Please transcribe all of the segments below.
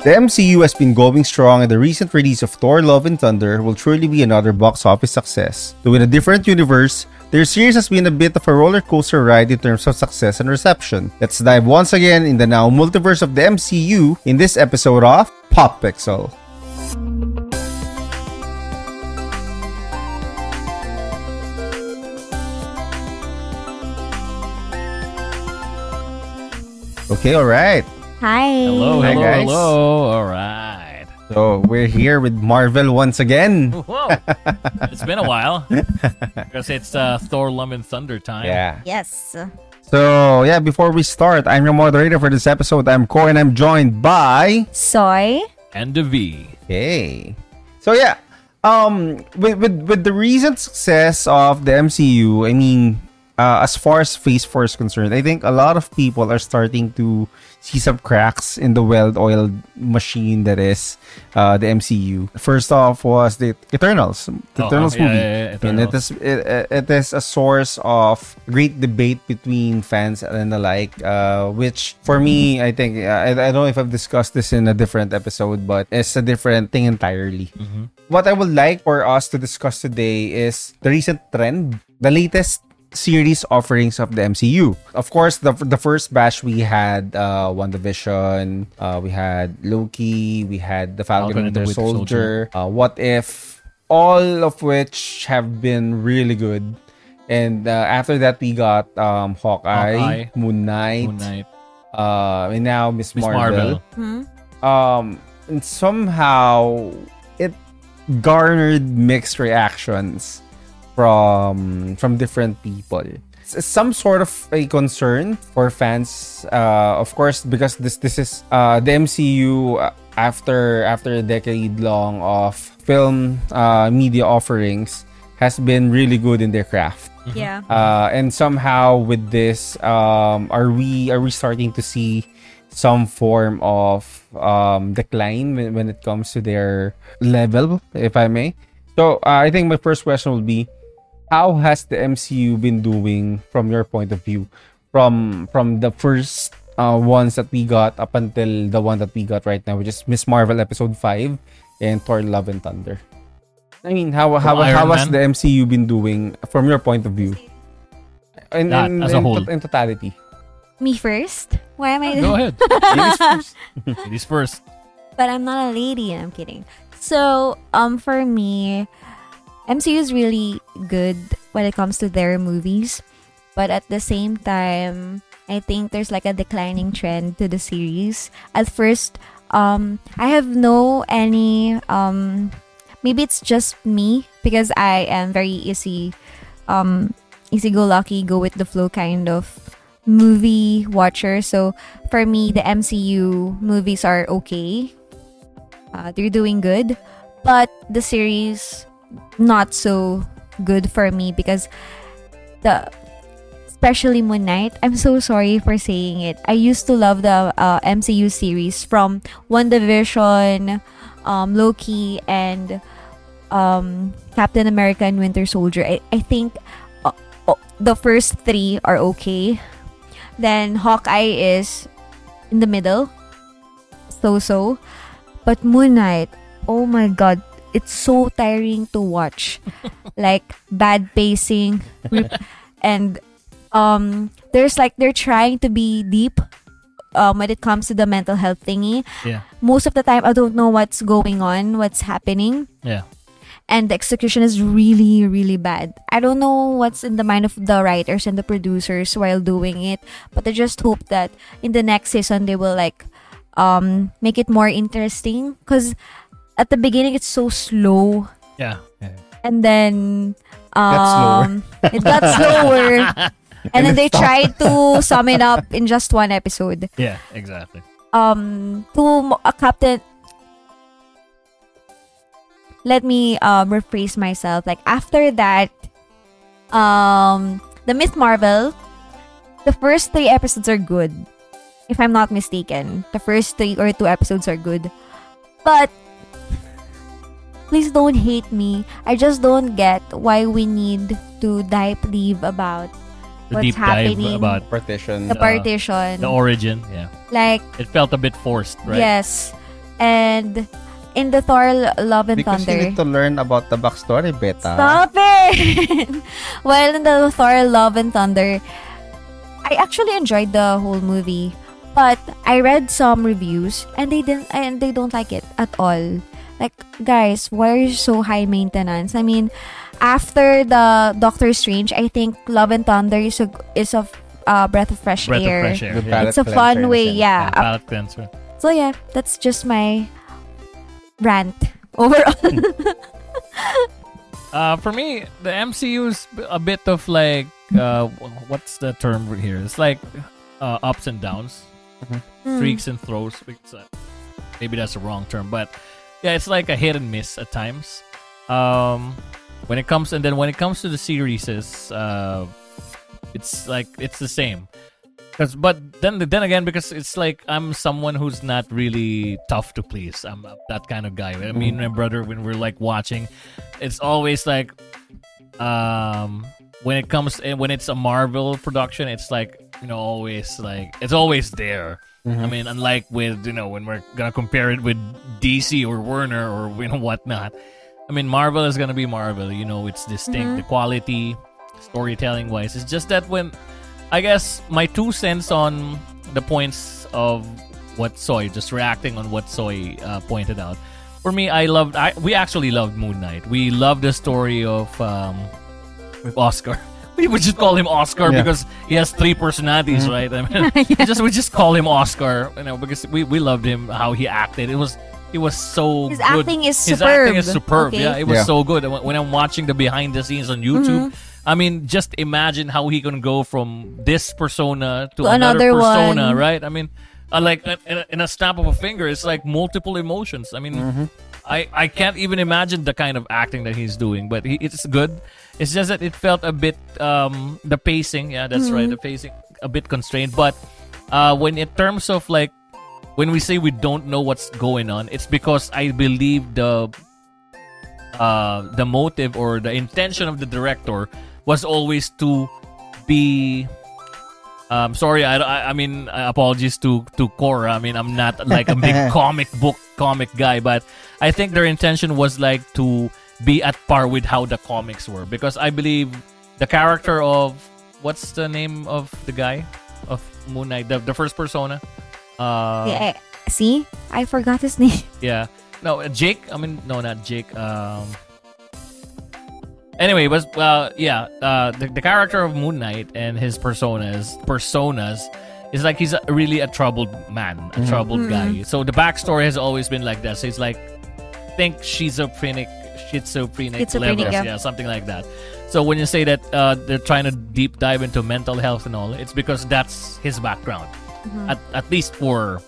The MCU has been going strong, and the recent release of Thor Love and Thunder will truly be another box office success. Though in a different universe, their series has been a bit of a roller coaster ride in terms of success and reception. Let's dive once again in the now multiverse of the MCU in this episode of Pop Pixel. Okay, alright. Hi. Hello, Hi, hello, guys. hello. All right. So we're here with Marvel once again. Whoa. it's been a while. Because it's uh, Thor, Love, and Thunder time. Yeah. Yes. So yeah, before we start, I'm your moderator for this episode. I'm Kor and I'm joined by Soy. And the V. Hey. So yeah, um, with with with the recent success of the MCU, I mean, uh, as far as Phase Four is concerned, I think a lot of people are starting to see some cracks in the well-oiled machine that is uh, the MCU. First off was the Eternals, the Oh, Eternals yeah, movie, yeah, yeah, and it Eternals. is it, it is a source of great debate between fans and the like. Uh, which for me, I think uh, I, I don't know if I've discussed this in a different episode, but it's a different thing entirely. What I would like for us to discuss today is the recent trend, the latest series offerings of the MCU. Of course, the the first batch we had uh WandaVision, uh we had Loki, we had the Falcon, Falcon and and the Winter Winter Soldier, uh What If, all of which have been really good. And uh, after that we got um Hawkeye, Hawkeye, Moon Knight, Moon Knight. uh and now Miss Miss Marvel Marvel. Hmm? um and somehow it garnered mixed reactions from from different people. It's some sort of a concern for fans uh of course because this this is uh the MCU uh, after after a decade long of film uh media offerings has been really good in their craft. Yeah. uh, and somehow with this um, are we are we starting to see some form of um, decline when, when it comes to their level if i may? So uh, i think my first question will be how has the mcu been doing from your point of view from from the first uh, ones that we got up until the one that we got right now which is miss marvel episode 5 and thor love and thunder I mean, how how, Iron how has the Man? MCU been doing from your point of view? In, That, in, as a in, whole. to- in totality. Me first? Why am I Go ahead. Ladies first. Ladies first. But I'm not a lady. I'm kidding. So, um, for me, MCU is really good when it comes to their movies, but at the same time, I think there's like a declining trend to the series. At first, um, I have no any um, maybe it's just me because I am very easy, um, easy go lucky, go with the flow kind of movie watcher. So for me, the MCU movies are okay. Uh, they're doing good, but the series not so good for me because the especially Moon Knight. I'm so sorry for saying it. I used to love the uh, MCU series from WandaVision, um, Loki, and um, Captain America and Winter Soldier. I, I think uh, uh, the first three are okay. Then Hawkeye is in the middle, so so. But Moon Knight, oh my god, it's so tiring to watch. like bad pacing, and um, there's like they're trying to be deep. Um, when it comes to the mental health thingy, Yeah. most of the time I don't know what's going on, what's happening Yeah. and the execution is really really bad i don't know what's in the mind of the writers and the producers while doing it but i just hope that in the next season they will like um make it more interesting because at the beginning it's so slow Yeah. yeah. and then Got um it got slower and then they stopped. tried to sum it up in just one episode Yeah, exactly. um to mo- a captain let me um rephrase myself like after that um the miss marvel the first three episodes are good if i'm not mistaken the first three or two episodes are good but please don't hate me i just don't get why we need to dive deep about The What's deep dive happening? about Partition. the Uh, partition the origin. Yeah. like It felt a bit forced, right? Yes. And in the Thor Love and Because you need to learn about the backstory, Beta. Stop it! well, in the Thor Love and Thunder, I actually enjoyed the whole movie, but I read some reviews and they didn't and they don't like it at all. Like, guys, why are you so high maintenance? I mean, after the Doctor Strange, I think Love and Thunder is a is a uh, breath of fresh Breath air. of fresh air. Yeah. It's a fun in way, yeah. Yeah, palate cleanser. So yeah, that's just my rant overall. Uh, for me, the MCU is a bit of like, uh, what's the term here? It's like uh, ups and downs, Hmm. streaks and throws. Uh, maybe that's the wrong term, but yeah, it's like a hit and miss at times. Um, when it comes and then when it comes to the series, uh, it's like it's the same. Cause, but then then again, because it's like I'm someone who's not really tough to please. I'm that kind of guy. I mean, my brother, when we're like watching, it's always like, um, when it comes when it's a Marvel production, it's like you know always like it's always there. I mean, unlike with you know when we're gonna compare it with DC or Warner or you know whatnot. I mean, Marvel is gonna be Marvel. You know, it's distinct. The quality, storytelling wise, it's just that when I guess my two cents on the points of what Soy just reacting on what Soy uh, pointed out. For me, I loved. I we actually loved Moon Knight. We loved the story of um, with Oscar. We would just call him Oscar Yeah. because he has three personalities, right? I mean, we just we just call him Oscar, you know, because we, we loved him how he acted. It was it was so His good. acting is His acting is superb. superb. Okay. Yeah, it was Yeah. so good. When when I'm watching the behind the scenes on YouTube, Mm-hmm. I mean, just imagine how he can go from this persona to, To another, another persona, one. right? I mean, uh, like uh, in a, in a snap of a finger, it's like multiple emotions. I mean, I I can't even imagine the kind of acting that he's doing, but he, it's good. It's just that it felt a bit um the pacing. Yeah, that's right. The pacing a bit constrained, but uh when in terms of like when we say we don't know what's going on, it's because I believe the uh, the motive or the intention of the director was always to be. Um, sorry, I, I, I mean, uh, apologies to to Cora. I mean, I'm not like a big comic book comic guy, but I think their intention was like to be at par with how the comics were because I believe the character of what's the name of the guy of Moon Knight, the, the first persona. Uh, Yeah, I- see, I forgot his name. yeah. No, uh, Jake. I mean, no, not Jake. Um. Anyway, was uh yeah uh the, the character of Moon Knight and his personas personas is like he's a, really a troubled man, a troubled guy. So the backstory has always been like that. So he's like think she's a schizophrenic, schizophrenic, Schizophrenic, levels, yeah. yeah, something like that. So when you say that uh, they're trying to deep dive into mental health and all, it's because that's his background, at at least for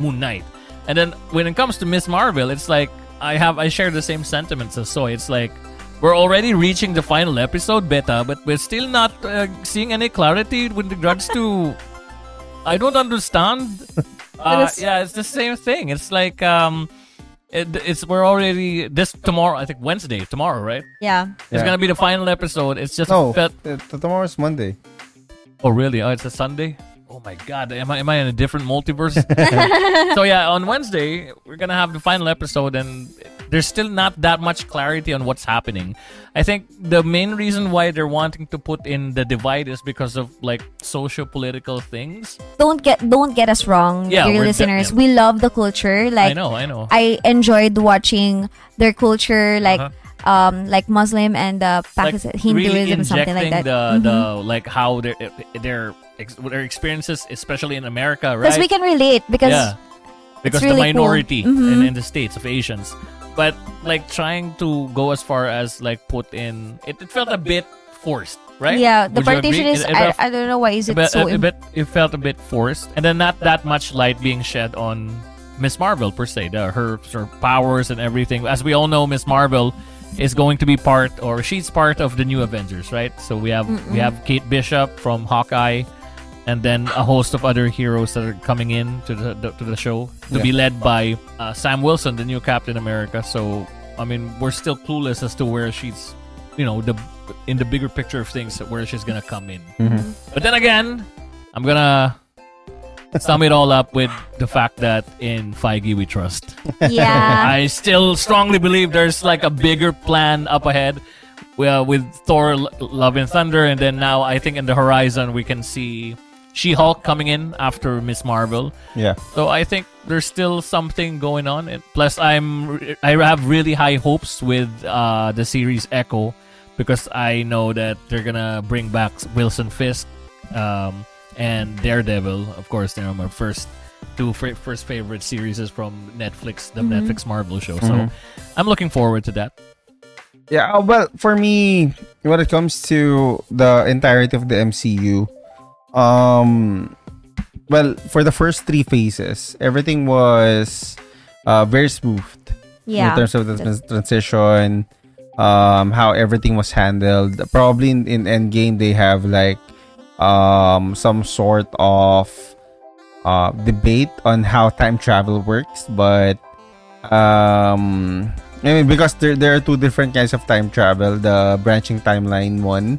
Moon Knight. And then when it comes to Miss Marvel, it's like I have I share the same sentiments as Soy. It's like we're already reaching the final episode beta, but we're still not uh, seeing any clarity with regards to. I don't understand. Uh, yeah, it's the same thing. It's like um, it, it's we're already this tomorrow. I think Wednesday tomorrow, right? Yeah. It's Yeah. gonna be the final episode. It's just No, felt. t- t- tomorrow's Monday. Oh really? Oh, it's a Sunday. Oh my God! Am I am I in a different multiverse? so yeah, on Wednesday we're gonna have the final episode, and there's still not that much clarity on what's happening. I think the main reason why they're wanting to put in the divide is because of like socio-political things. Don't get don't get us wrong, Yeah, dear listeners. de- We love the culture. Like I know, I know. I enjoyed watching their culture, like Uh-huh. um, like Muslim and uh, Pakistan, like Hinduism, really something like that. The the like how their their their experiences, especially in America, right? Because we can relate. Because yeah, because really the cool. minority Mhm. in, in the states of Asians, but like trying to go as far as like put in it, it felt a bit forced, right? yeah, the Would partition is. It- it I, felt- I don't know why is it a bit, so. a, bit it felt a bit forced and then not that much light being shed on miss marvel per se the, her, her powers and everything as we all know miss marvel is going to be part or she's part of the new avengers right so we have we have kate bishop from hawkeye and then a host of other heroes that are coming in to the, the to the show to Yeah. be led by uh, sam wilson the new captain america so i mean we're still clueless as to where she's you know the in the bigger picture of things where she's gonna come in but then again, I'm gonna sum it all up with the fact that in Feige we trust. Yeah. I still strongly believe there's like a bigger plan up ahead. Well, with Thor: L- Love and Thunder, and then now I think in the horizon we can see She-Hulk coming in after Miss Marvel. Yeah. So I think there's still something going on. And plus, I'm I have really high hopes with uh, the series Echo because I know that they're gonna bring back Wilson Fisk um, and Daredevil. Of course, they're my first two fa- first favorite series is from Netflix, the Mhm. Netflix Marvel show. Mhm. So I'm looking forward to that. Yeah, well, for me, when it comes to the entirety of the MCU, um, well, for the first three phases, everything was uh, very smooth yeah. in terms of the trans- transition, um, how everything was handled. Probably in, in Endgame, they have like um, some sort of uh, debate on how time travel works, but um, I mean, because there, there are two different kinds of time travel the branching timeline one,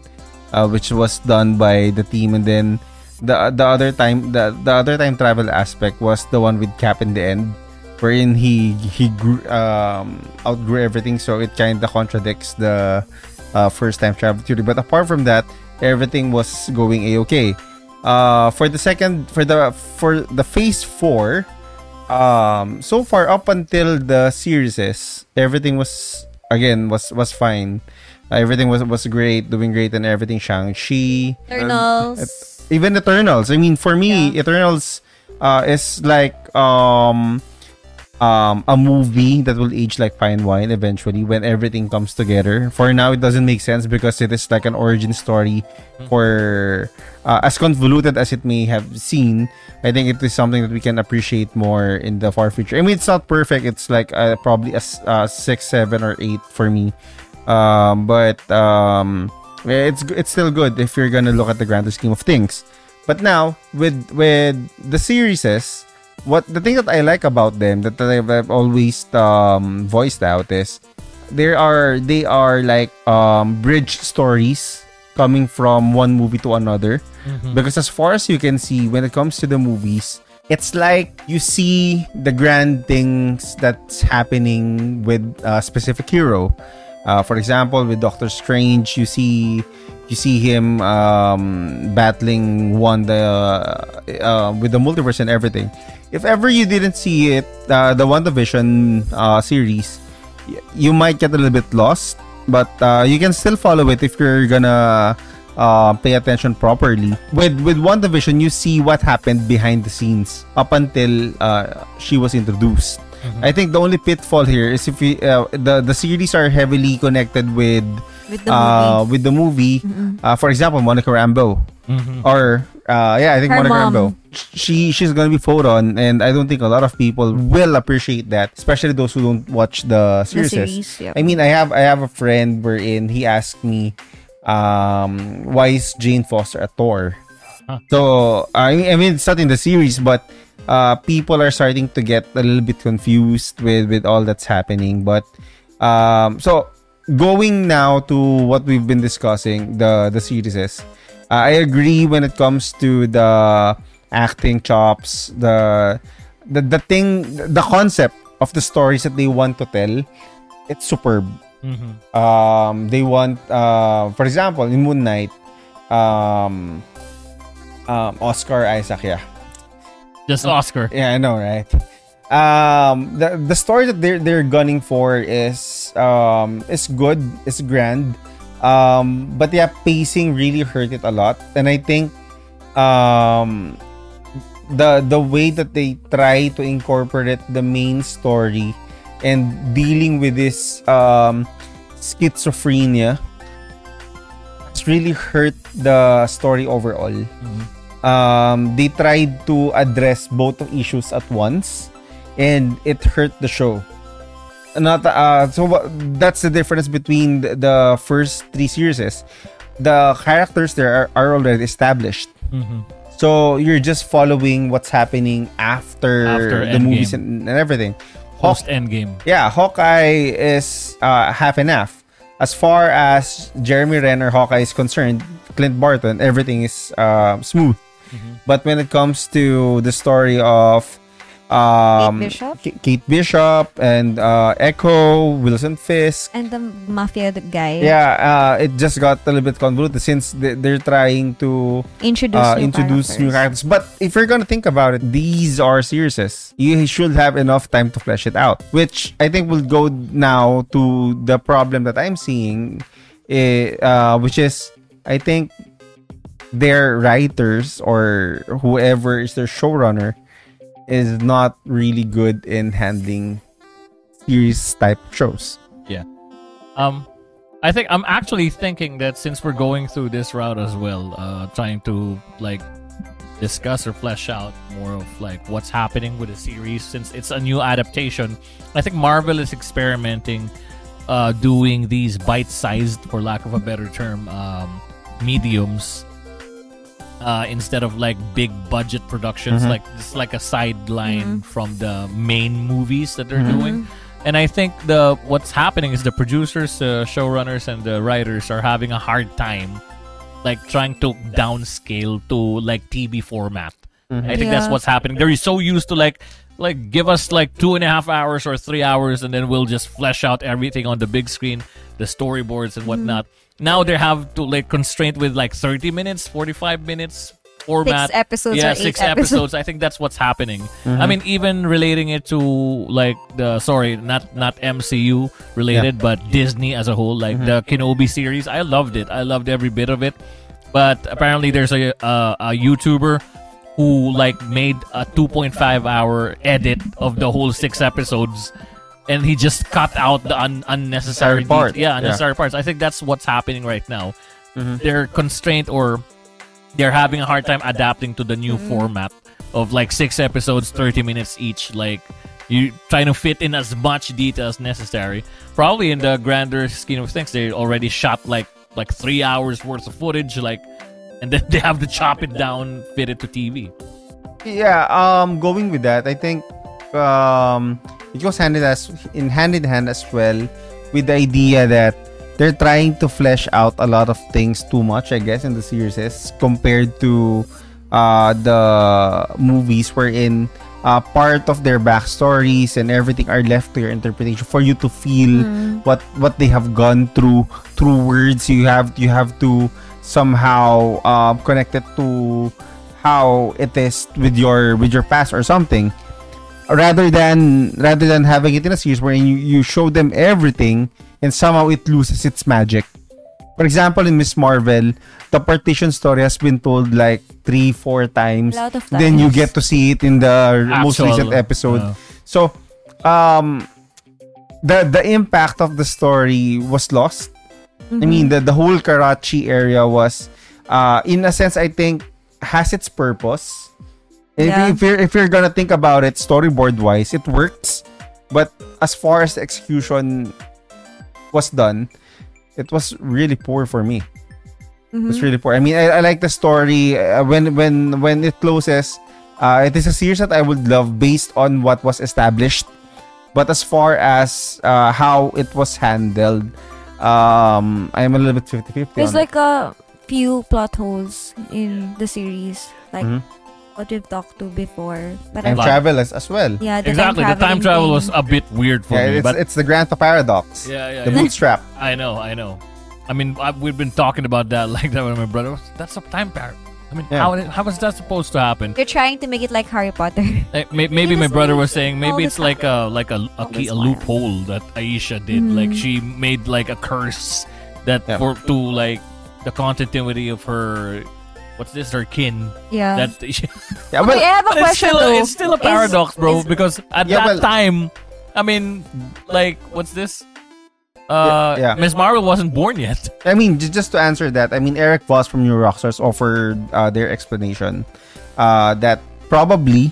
uh, which was done by the team, and then the the other time the, the other time travel aspect was the one with Cap in the end wherein he he grew, um outgrew everything. So it kind of contradicts the uh, first time travel theory. But apart from that everything was going a okay uh for the second for the for the phase 4 um so far up until the series everything was again was was fine everything was was great doing great and everything shang-chi Eternals. even Eternals. I mean, for me, Yeah. Eternals uh, is like um um a movie that will age like fine wine eventually when everything comes together. For now, it doesn't make sense because it is like an origin story for uh, as convoluted as it may have seen. I think it is something that we can appreciate more in the far future. I mean, it's not perfect. It's like uh, probably a, uh, six, seven, or eight for me. Um, but um, it's it's still good if you're gonna look at the grander scheme of things. But now with with the series, what the thing that I like about them that I've, I've always um, voiced out is there are they are like um, bridge stories coming from one movie to another. Because as far as you can see when it comes to the movies it's like you see the grand things that's happening with a specific hero uh, for example with doctor strange you see you see him um, battling Wanda uh, with the multiverse and everything. If ever you didn't see it, uh, the WandaVision uh, series, you might get a little bit lost, but uh, you can still follow it if you're gonna uh, pay attention properly. With with WandaVision, you see what happened behind the scenes up until uh, she was introduced. I think the only pitfall here is if you, uh, the the series are heavily connected with with the uh, movie. with the movie. Mm-mm. Uh, for example, Monica Rambeau Mhm. or uh, yeah, I think Her Monica mom. Rambeau. She she's gonna be photon, and I don't think a lot of people will appreciate that, especially those who don't watch the The series. series. Yeah. I mean, I have I have a friend wherein he asked me, um, why is Jane Foster a Thor? Huh. So I mean, I mean, it's not in the series, but uh, people are starting to get a little bit confused with with all that's happening. But um, so going now to what we've been discussing, the the series uh, I agree when it comes to the acting chops, the the the thing, the concept of the stories that they want to tell. It's superb Mhm. um they want uh for example in moon knight um um oscar isaac yeah Just Oscar. yeah i know right? Um the the story that they're they're gunning for is um is good is grand. Um but yeah pacing really hurt it a lot. And i think um the the way that they try to incorporate the main story and dealing with this um schizophrenia it's really hurt the story overall. Mhm. Um they tried to address both of issues at once and it hurt the show. Not uh so that's the difference between the, the first three series the characters there are, are already established. Mhm. so you're just following what's happening after, After the movies and, and everything. Post Endgame. yeah hawkeye is uh, half and half. As far as jeremy renner hawkeye is concerned clint barton everything is uh, smooth But when it comes to the story of um, Bishop? K- Kate Bishop and uh, Echo, Wilson Fisk, And the mafia guy. yeah, uh, it just got a little bit convoluted since they, they're trying to Introduce uh, new introduce new characters. characters. But if you're gonna think about it, these are series. You should have enough time to flesh it out. Which I think will go now to the problem that I'm seeing, eh, uh, which is I think their writers or whoever is their showrunner is not really good in handling series type shows. Yeah. Um, I think I'm actually thinking that since we're going through this route as well, uh, trying to like discuss or flesh out more of like what's happening with the series since it's a new adaptation. I think Marvel is experimenting, uh, doing these bite-sized, for lack of a better term, um, mediums. Uh, instead of like big budget productions, Mhm. like it's like a sideline from the main movies that they're Mhm. doing. And I think the what's happening is the producers, uh, showrunners, and the writers are having a hard time, like trying to downscale to like TV format. I think that's what's happening. They're so used to like like give us like two and a half hours or three hours, and then we'll just flesh out everything on the big screen, the storyboards and whatnot. Now they have to like constraint with like thirty minutes, forty five minutes format. Six episodes yeah, or six episodes. episodes. I think that's what's happening. I mean, even relating it to like the sorry, not not MCU related, but Disney as a whole, like the Kenobi series. I loved it. I loved every bit of it. But apparently, there's a uh, a YouTuber who like made a 2.5 hour edit of the whole six episodes. And he just cut out the un- unnecessary Unnecessary part. det- Yeah, Yeah. unnecessary parts. I think that's what's happening right now. Mhm. They're constrained or they're having a hard time adapting to the new format of like six episodes, 30 minutes each. Like you're trying to fit in as much detail as necessary. Probably in the grander scheme of things, they already shot like like three hours worth of footage, like, and then they have to chop it down, fit it to TV. Yeah, um, going with that, I think um, it goes hand in as in hand in hand as well with the idea that they're trying to flesh out a lot of things too much, I guess, in the series compared to uh, the movies wherein uh, part of their backstories and everything are left to your interpretation for you to feel what what they have gone through through words. You have you have to somehow um, connect it to how it is with your with your past or something rather than rather than having it in a series where you, you show them everything and somehow it loses its magic. For example in miss marvel the partition story has been told like three four times. A lot of then you get to see it in the most recent episode. Uh, so um the the impact of the story was lost. I mean, the, the whole Karachi area was, uh, in a sense, I think, has its purpose. If, Yeah. if you're if you're gonna think about it storyboard wise, it works. But as far as the execution was done, it was really poor for me. It was really poor. I mean, I, I like the story uh, when when when it closes. Uh, it is a series that I would love based on what was established. But as far as uh, how it was handled, um, I'm a little bit 50-50 There's on it. like a few plot holes in the series, like Mhm. What we've talked to before. But Time I travel as, as well. yeah, the exactly. The time travel thing. was a bit weird for Yeah, me, it's, but it's the Granta paradox. yeah, yeah, The yeah. bootstrap. I know, I know. I mean, I, we've been talking about that like that with my brother. That's a time paradox. I mean, Yeah. how how was that supposed to happen? You're trying to make it like Harry Potter. Eh, may- maybe my brother was saying maybe it's like a like a a, key, a loophole that Aisha did. Like she made like a curse that Yeah. for to like the continuity of her. What's this? Her kin. yeah. That Yeah, okay, I have a but it's question still, though. it's still a Is- paradox, bro. is- because at Yeah, that well- time, I mean, like, what's this? Uh, Yeah, yeah. Miss Marvel wasn't born yet. I mean, just to answer that, I mean, Eric Voss from New Rockstars offered uh, their explanation uh, that probably,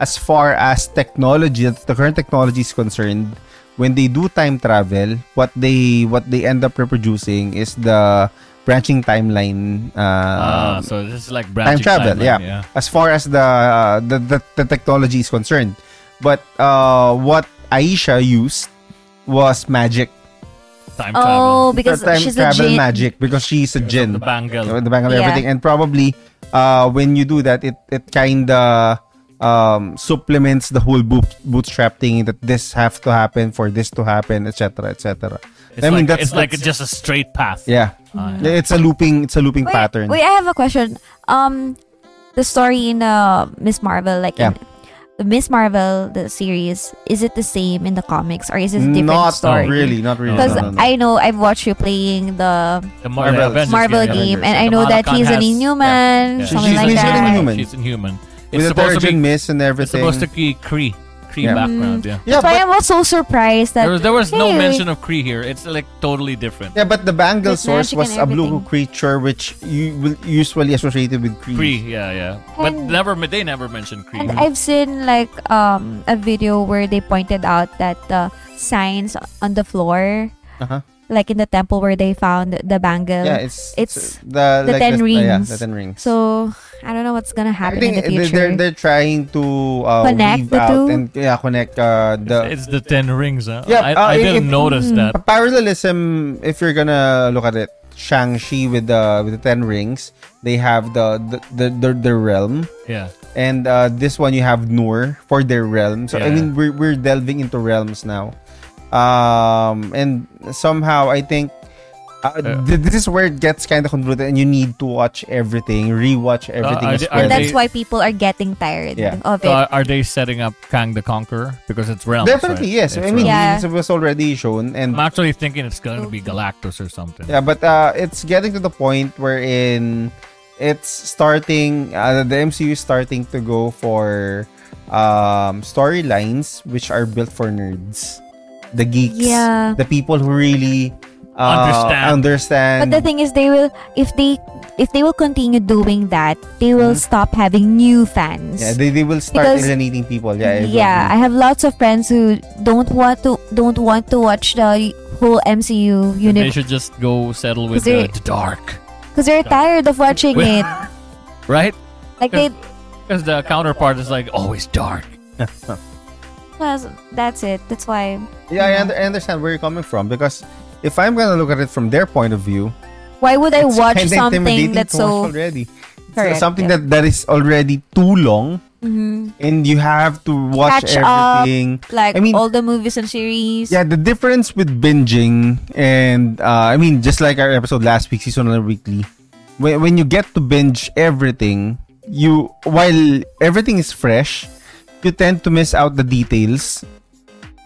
as far as technology, that the current technology is concerned, when they do time travel, what they what they end up reproducing is the branching timeline. Ah, Uh, so this is like time travel, timeline, yeah. As far as the, uh, the the the technology is concerned, but uh, what Aisha used was magic. time Oh, travel. because time she's a travel jinn. magic because she's a jinn. The bangle. the bangle Yeah. everything and probably uh when you do that it it kind of um supplements the whole boot, bootstrap thing that this have to happen for this to happen etc etc It's i mean like, that's, it's like that's- just a straight path. yeah Ah, Yeah, it's a looping it's a looping Wait, pattern Wait, I have a question. Um, the story in uh, Miss Marvel, like Yeah. in the Miss Marvel the series, is it the same in the comics or is it a different not story? really not really Because no, no, no. I know I've watched you playing the The Mar- Marvel- Avengers Marvel game, game, Avengers, and. I know that Khan he's an Inhuman, yeah. something She's like basically that. an Inhuman. She's inhuman. With It's the supposed to be. mist and everything. It's supposed to be Kree. Kree Yeah. background. Yeah. yeah That's why but, I was so surprised that There was, there was no mention of Kree here. It's like totally different. yeah but the bangle source was a blue creature which you will usually associated with Kree. Kree, yeah, yeah. But And- never, they never mentioned Kree. And I've seen like um a video where they pointed out that the signs on the floor, Uh-huh. Like in the temple where they found the bangle. yeah it's It's the, the like ten the, yeah, rings. the ten rings so I don't know what's gonna I happen think in the they're, future. they're, they're trying to uh, Connect weave the out two? and yeah connect uh, the it's, it's the ten rings. Huh? Yeah, I, uh, I it- didn't it- notice Mm. that. parallelism. If you're gonna look at it, Shang Chi with the with the ten rings, they have the the the, the, the realm, Yeah, and uh, this one you have Noor for their realm. So I mean, we're we're delving into realms now, um, and somehow I think. Uh, Yeah. th- this is where it gets kind of convoluted, and you need to watch everything, rewatch everything. are as they- well. and that's they- why people are getting tired Yeah. of so it. are, are they setting up Kang the Conqueror because it's realms? Definitely, right? yes. It's I mean, Yeah. it was already shown, and I'm actually thinking it's going to be Galactus or something. Yeah, but uh, it's getting to the point wherein it's starting. Uh, the MCU is starting to go for um, storylines which are built for nerds, the geeks, Yeah. the people who really uh, Understand. understand. But the thing is, they will if they if they will continue doing that, they will Mhm. stop having new fans. yeah, they, they will start Because- alienating people. Yeah, I yeah, I have lots of friends who don't want to don't want to watch the whole MCU unit. They should just go settle with the, the dark, because they're tired of watching Well- it. right? Like they, Because the counterpart is like always dark. well, that's it. That's why. yeah, I, under, I understand where you're coming from because if I'm gonna look at it from their point of view, Why would I watch something that's so already. Correct, something yeah. that that is already too long. Mhm. and you have to watch Catch up. everything. like I mean- all the movies and series. Yeah, the difference with binging and uh, I mean, just like our episode last week, season on weekly, when when you get to binge everything, you while everything is fresh, you tend to miss out the details,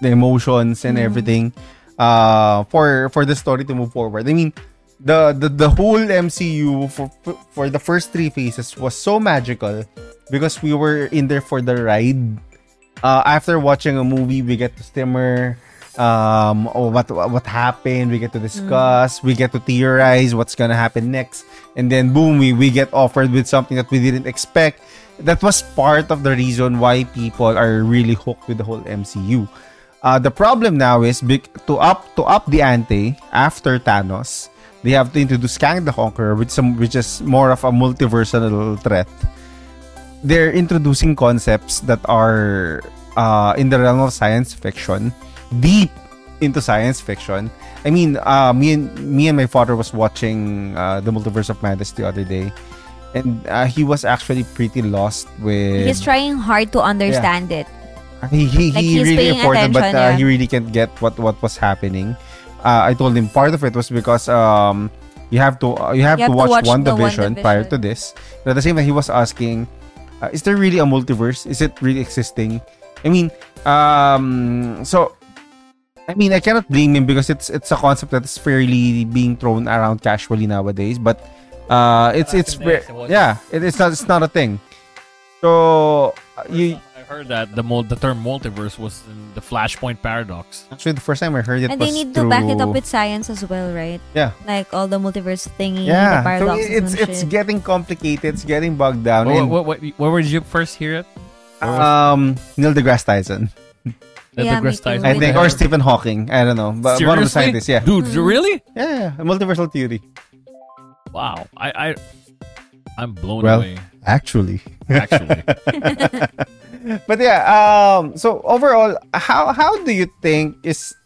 the emotions and Mhm. everything, uh, for for the story to move forward. I mean. The, the the whole MCU for for the first three phases was so magical because we were in there for the ride uh, after watching a movie, we get to simmer. Um, oh, what what happened? We get to discuss. We get to theorize what's gonna happen next, and then boom, we we get offered with something that we didn't expect. That was part of the reason why people are really hooked with the whole MCU. Uh, the problem now is to up to up the ante after Thanos. They have to introduce Kang the Conqueror, which some which is more of a multiversal threat they're introducing concepts that are uh, in the realm of science fiction, deep into science fiction. I mean, uh, me and me and my father was watching uh, the Multiverse of Madness the other day, and uh, he was actually pretty lost with. He's trying hard to understand it. he he, like, he really important, but uh, yeah. he really can't get what what was happening. Uh, I told him part of it was because um you have to uh, you have, You to, have to watch, watch WandaVision prior to this. And at the same time, he was asking, uh, "Is there really a multiverse? Is it really existing?" I mean, um, so I mean, I cannot blame him because it's it's a concept that is fairly being thrown around casually nowadays. But uh, it's it's in the days, ve- it wasn't. yeah, it, it's not it's not a thing. So uh, you I heard that the mul- the term multiverse was in the Flashpoint paradox. actually the first time I heard it and was they need to back it up with science as well, right? Yeah. Like all the multiverse thingy, yeah. the So it's it's shit. getting complicated. It's getting bogged down. What, and, what, what, where did you first hear it? Um, Neil deGrasse Tyson, Yeah, me deGrasse too. Tyson? I think, or? Stephen Hawking. I don't know, but one of the scientists. Yeah, Dude, really? yeah, yeah. Multiversal theory. Wow. I, I I'm blown Well, away. Actually, Actually, but yeah. Um. So overall, how how do you think is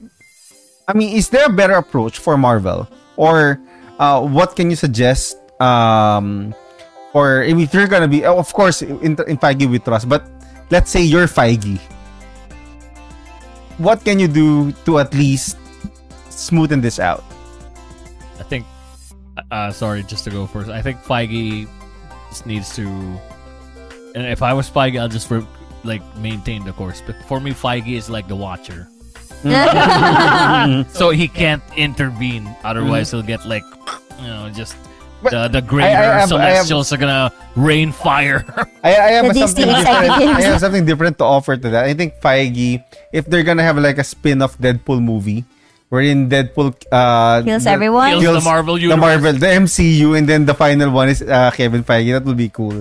I mean, is there a better approach for Marvel, or uh, what can you suggest? Um, or if you're gonna be, oh, of course, in in Feige we trust, but let's say you're Feige. What can you do to at least smoothen this out? I think. Uh, sorry, just to go first. I think Feige just needs to. And if I was Feige, I'll just re- like maintain the course. But for me, Feige is like the watcher, so he can't intervene. Otherwise, he'll get like, you know, just. But the, the I greater have- I have- celestials are gonna rain fire. I, I have The something Disney different. I have something different to offer to that. I think Feige, if they're gonna have like a spin-off Deadpool movie, wherein Deadpool uh, Kills the- everyone? Kills the Marvel universe. the. Marvel, the MCU, and then the final one is uh, Kevin Feige. That would be cool.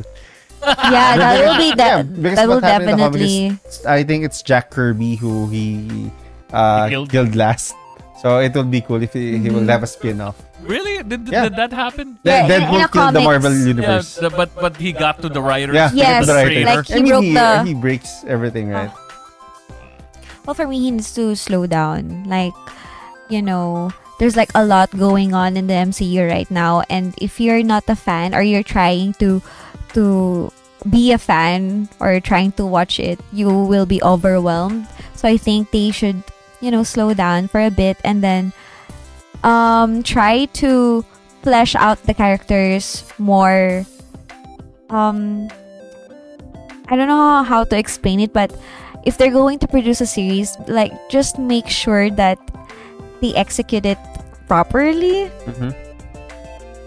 yeah, that will be Yeah, that. because that will what happened in the comic definitely. is- I think it's Jack Kirby who he uh, He killed? killed. last. So it will be cool if he, he will Mhm. have a spin-off. Really? Did, did, Yeah. did that happen? Yeah, Then in- in Deadpool a killed the comics. Marvel Yeah, universe. the- but but he got to the writers. Yeah, to he get got to the the writers. trailer. Like, he I mean, broke he, the- he breaks everything, right? Well, for me, he needs to slow down. Like, you know, there's like a lot going on in the MCU right now, and if you're not a fan or you're trying to to be a fan or trying to watch it, you will be overwhelmed. So I think they should, you know, slow down for a bit and then um try to flesh out the characters more um I don't know how to explain it, but if they're going to produce a series, like just make sure that they execute it properly Mhm.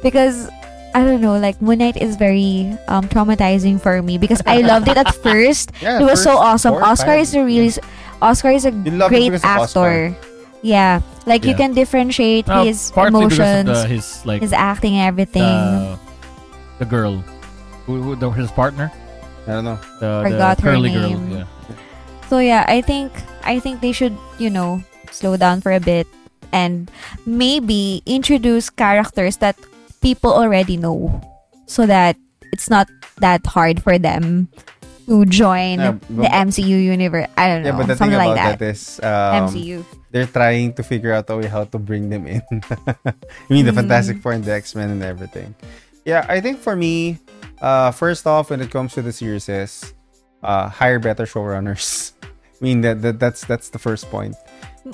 because I don't know, like Moon Knight is very um, traumatizing for me because I loved it at first. Yeah, it was so awesome. Oscar is a really Oscar is a You love it great actor. Yeah, like you can differentiate Uh, his partly because emotions, the, his like his acting, and everything. the, the girl, who, who, the, his partner, I don't know. the, Forgot the her name. girl. Yeah. So yeah, I think I think they should, you know, slow down for a bit and maybe introduce characters that people already know so that it's not that hard for them to join Yeah, the MCU universe. I don't know, Yeah, but the thing something like that. that is um, MCU. they're trying to figure out a way how to bring them in. I mean, the Mm. Fantastic Four and the X Men and everything. Yeah, I think for me, uh, first off, when it comes to the series, is uh, hire better showrunners. I mean, that, that that's that's the first point.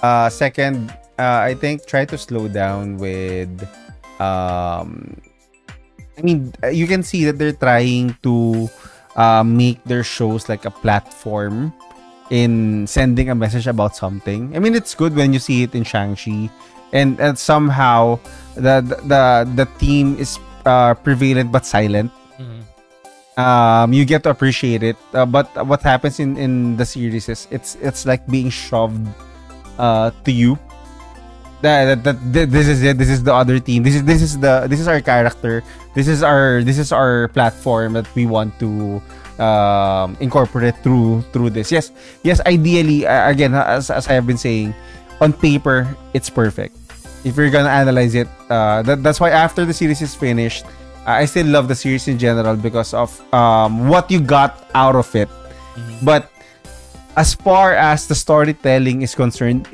Uh, second, uh, I think try to slow down with. Um, I mean, uh, you can see that they're trying to uh, make their shows like a platform in sending a message about something. I mean, it's good when you see it in Shang-Chi, and, and somehow the the the theme is uh, prevalent but silent. Mhm. Um, you get to appreciate it, uh, but what happens in in the series is it's it's like being shoved uh, to you. That, that, that this is it. This is the other team. This is this is the this is our character. This is our this is our platform that we want to um, incorporate through through this. Yes, yes. Ideally, uh, again, as, as I have been saying, on paper, it's perfect. If you're gonna analyze it, uh, that, that's why after the series is finished, I still love the series in general because of um, what you got out of it. Mhm. But as far as the storytelling is concerned,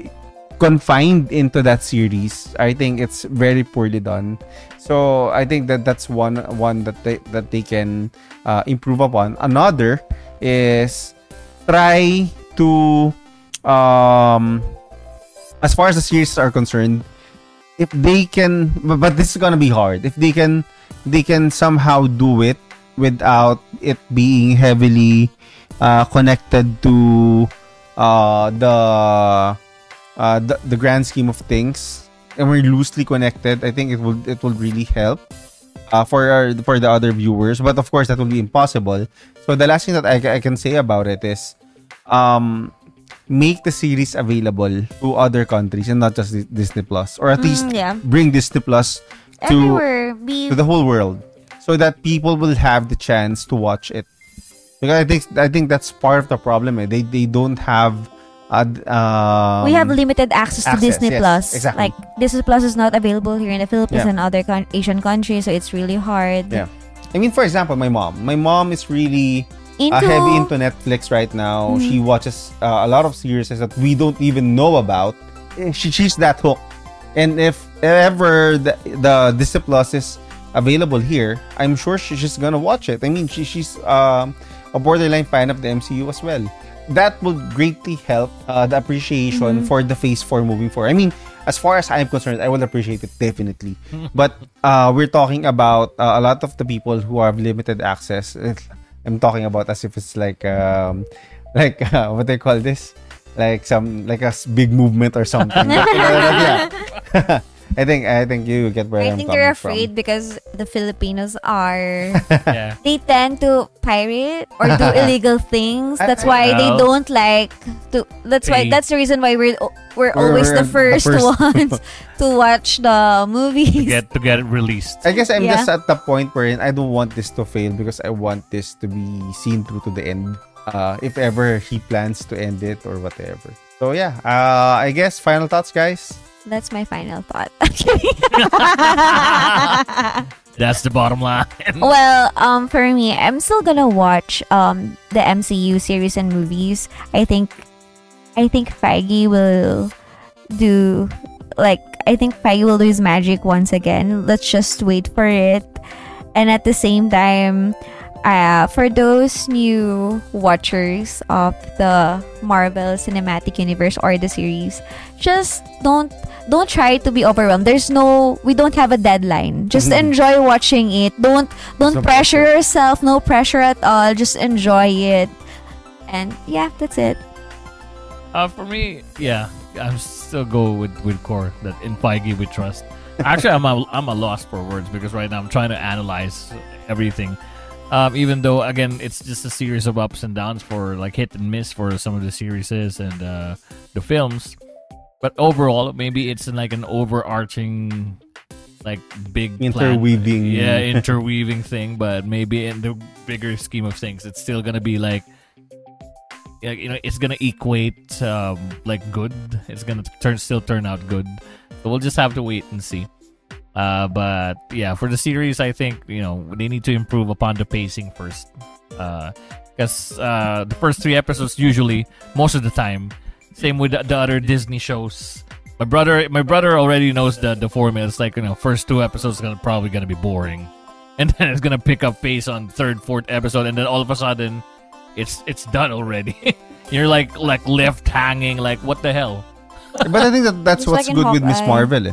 confined into that series, I think it's very poorly done. So I think that that's one one that they that they can uh, improve upon. Another is try to um as far as the series are concerned, if they can but, this is gonna be hard. If they can they can somehow do it without it being heavily uh, connected to uh, the, uh, the the grand scheme of things and we're loosely connected i think it will it will really help uh, for our, for the other viewers but of course that will be impossible so the last thing that I, I can say about it is um make the series available to other countries and not just Dis- disney plus or at least Mm, yeah. bring disney plus to Everywhere. Be to the whole world so that people will have the chance to watch it because i think i think that's part of the problem eh. they they don't have uh, um, we have limited access to access, Disney yes, Plus. exactly. Like Disney Plus is not available here in the Philippines Yeah. and other con- Asian countries, so it's really hard. Yeah. i mean for example my mom my mom is really Into uh, heavy into netflix right now Mhm. she watches uh, a lot of series that we don't even know about eh, she, she's that hook. And if ever the, the Disney Plus is available here, I'm sure she's just gonna watch it. I mean, she, she's um, a borderline fan of the MCU as well. That will greatly help uh, the appreciation for the Phase 4 moving forward. I mean, as far as I'm concerned, I will appreciate it definitely. but uh, we're talking about uh, a lot of the people who have limited access. I'm talking about as if it's like um, like uh, what they call this, like some like a big movement or something. Yeah. I think I think you get where I am think they're from. afraid because the Filipinos are yeah. they tend to pirate or do illegal things. That's I- why they Well. don't like to. That's why Hey. that's the reason why we're we're, We're- always we're the first, the first. ones to watch the movies. To get to get it released. I guess I'm Yeah. just at the point wherein I don't want this to fail because I want this to be seen through to the end. Uh, if ever he plans to end it or whatever. So yeah, uh, I guess final thoughts, guys. That's my final thought. That's the bottom line. well, um, for me, I'm still gonna watch um the MCU series and movies. I think, I think Feige will do like I think Feige will do his magic once again. Let's just wait for it. And at the same time, uh, for those new watchers of the Marvel Cinematic Universe or the series, just don't don't try to be overwhelmed. There's no we don't have a deadline. Just Mhm. enjoy watching it. Don't don't no pressure pressure. yourself. No pressure at all. Just enjoy it. And yeah, that's it. Uh, for me, yeah, I'm still go with with Kor that in Feige we trust. Actually, I'm a, I'm a loss for words because right now I'm trying to analyze everything. Um, even though again it's just a series of ups and downs for like hit and miss for some of the series and uh, the films, but overall maybe it's like an overarching like big plan. Interweaving. yeah interweaving thing but maybe in the bigger scheme of things it's still gonna be like yeah, you know it's gonna equate um, like good it's gonna turn still turn out good so we'll just have to wait and see uh, but yeah for the series i think you know they need to improve upon the pacing first. Because uh, the first three episodes usually most of the time same with the, the other disney shows. My brother my brother already knows the the formula. It's like you know first two episodes gonna probably gonna be boring. And then it's gonna pick up pace on third fourth episode and then all of a sudden it's it's done already. You're like like left hanging like what the hell? But I think that that's Just what's like in good with Miss Marvel. Eh.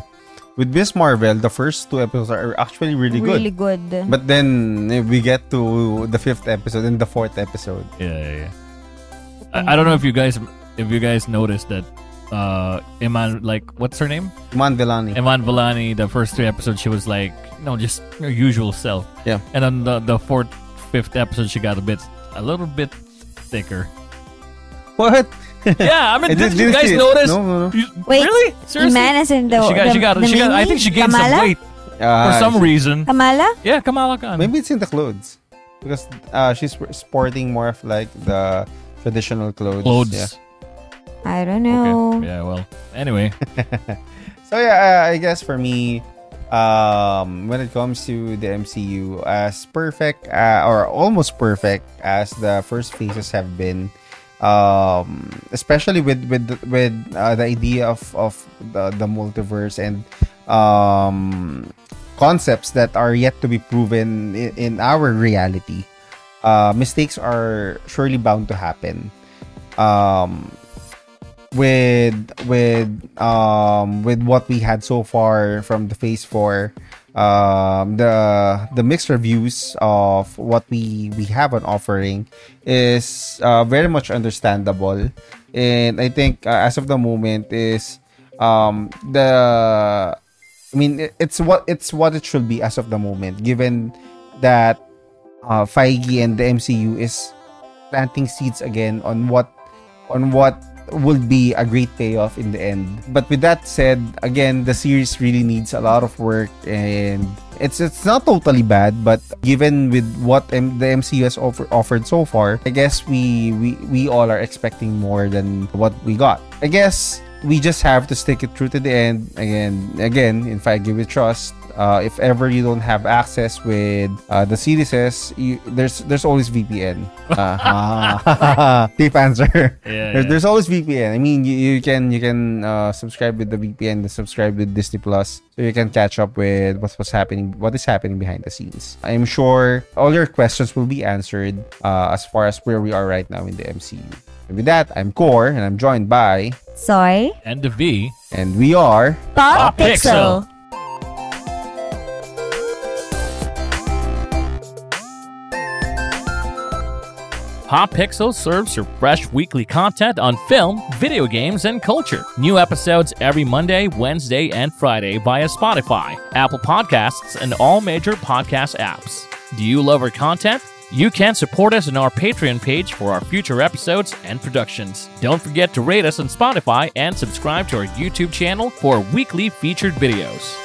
With Miss Marvel, the first two episodes are actually really, good. Really good. good. But then eh, we get to the fifth episode and the fourth episode. yeah yeah, yeah. I, I don't know if you guys if you guys noticed that uh Iman like what's her name Iman Vellani. Iman Vellani the first three episodes she was like you know just her usual self Yeah. and then the the fourth fifth episode she got a bit a little bit thicker What? yeah I mean did didn't- you guys see notice No, no, no. You- Wait, really seriously Iman is in the, she got the, she got she got I think she gained Kamala? some weight Uh, for some reason Kamala? yeah Kamala Khan Maybe it's in the clothes. Because uh, she's sporting more of like the traditional clothes. clothes Yeah. I don't know. okay yeah well anyway So yeah, uh, I guess for me, um, when it comes to the MCU, as perfect uh, or almost perfect as the first phases have been, um, especially with with with uh, the idea of of the, the multiverse and um, concepts that are yet to be proven in, in our reality, uh, mistakes are surely bound to happen. Um, with with um with what we had so far from the phase 4 um the the mixed reviews of what we we have on offering is uh, very much understandable. And i think uh, as of the moment is um the i mean it's what it's what it should be as of the moment given that uh Feige and the MCU is planting seeds again on what on what will be a great payoff in the end. But with that said, again, the series really needs a lot of work and it's it's not totally bad, but given with what M- the MCU has offer- offered so far, I guess we, we we all are expecting more than what we got. I guess we just have to stick it through to the end. Again, again, in fact, give it trust. Uh, if ever you don't have access with uh, the series, you, there's there's always VPN. Uh, deep answer. Yeah, There's, yeah. there's always VPN. I mean, you, you can you can uh, subscribe with the VPN, subscribe with Disney Plus, so you can catch up with what's what's happening, what is happening behind the scenes. I'm sure all your questions will be answered uh, as far as where we are right now in the MCU. And with that, I'm Kor, and I'm joined by, Soy. And the Vii. and we are. Pop Pop Pixel. Pixel. Pop Pixel serves your fresh weekly content on film, video games, and culture. New episodes every Monday, Wednesday, and Friday via Spotify, Apple Podcasts, and all major podcast apps. Do you love our content? You can support us on our Patreon page for our future episodes and productions. Don't forget to rate us on Spotify and subscribe to our YouTube channel for weekly featured videos.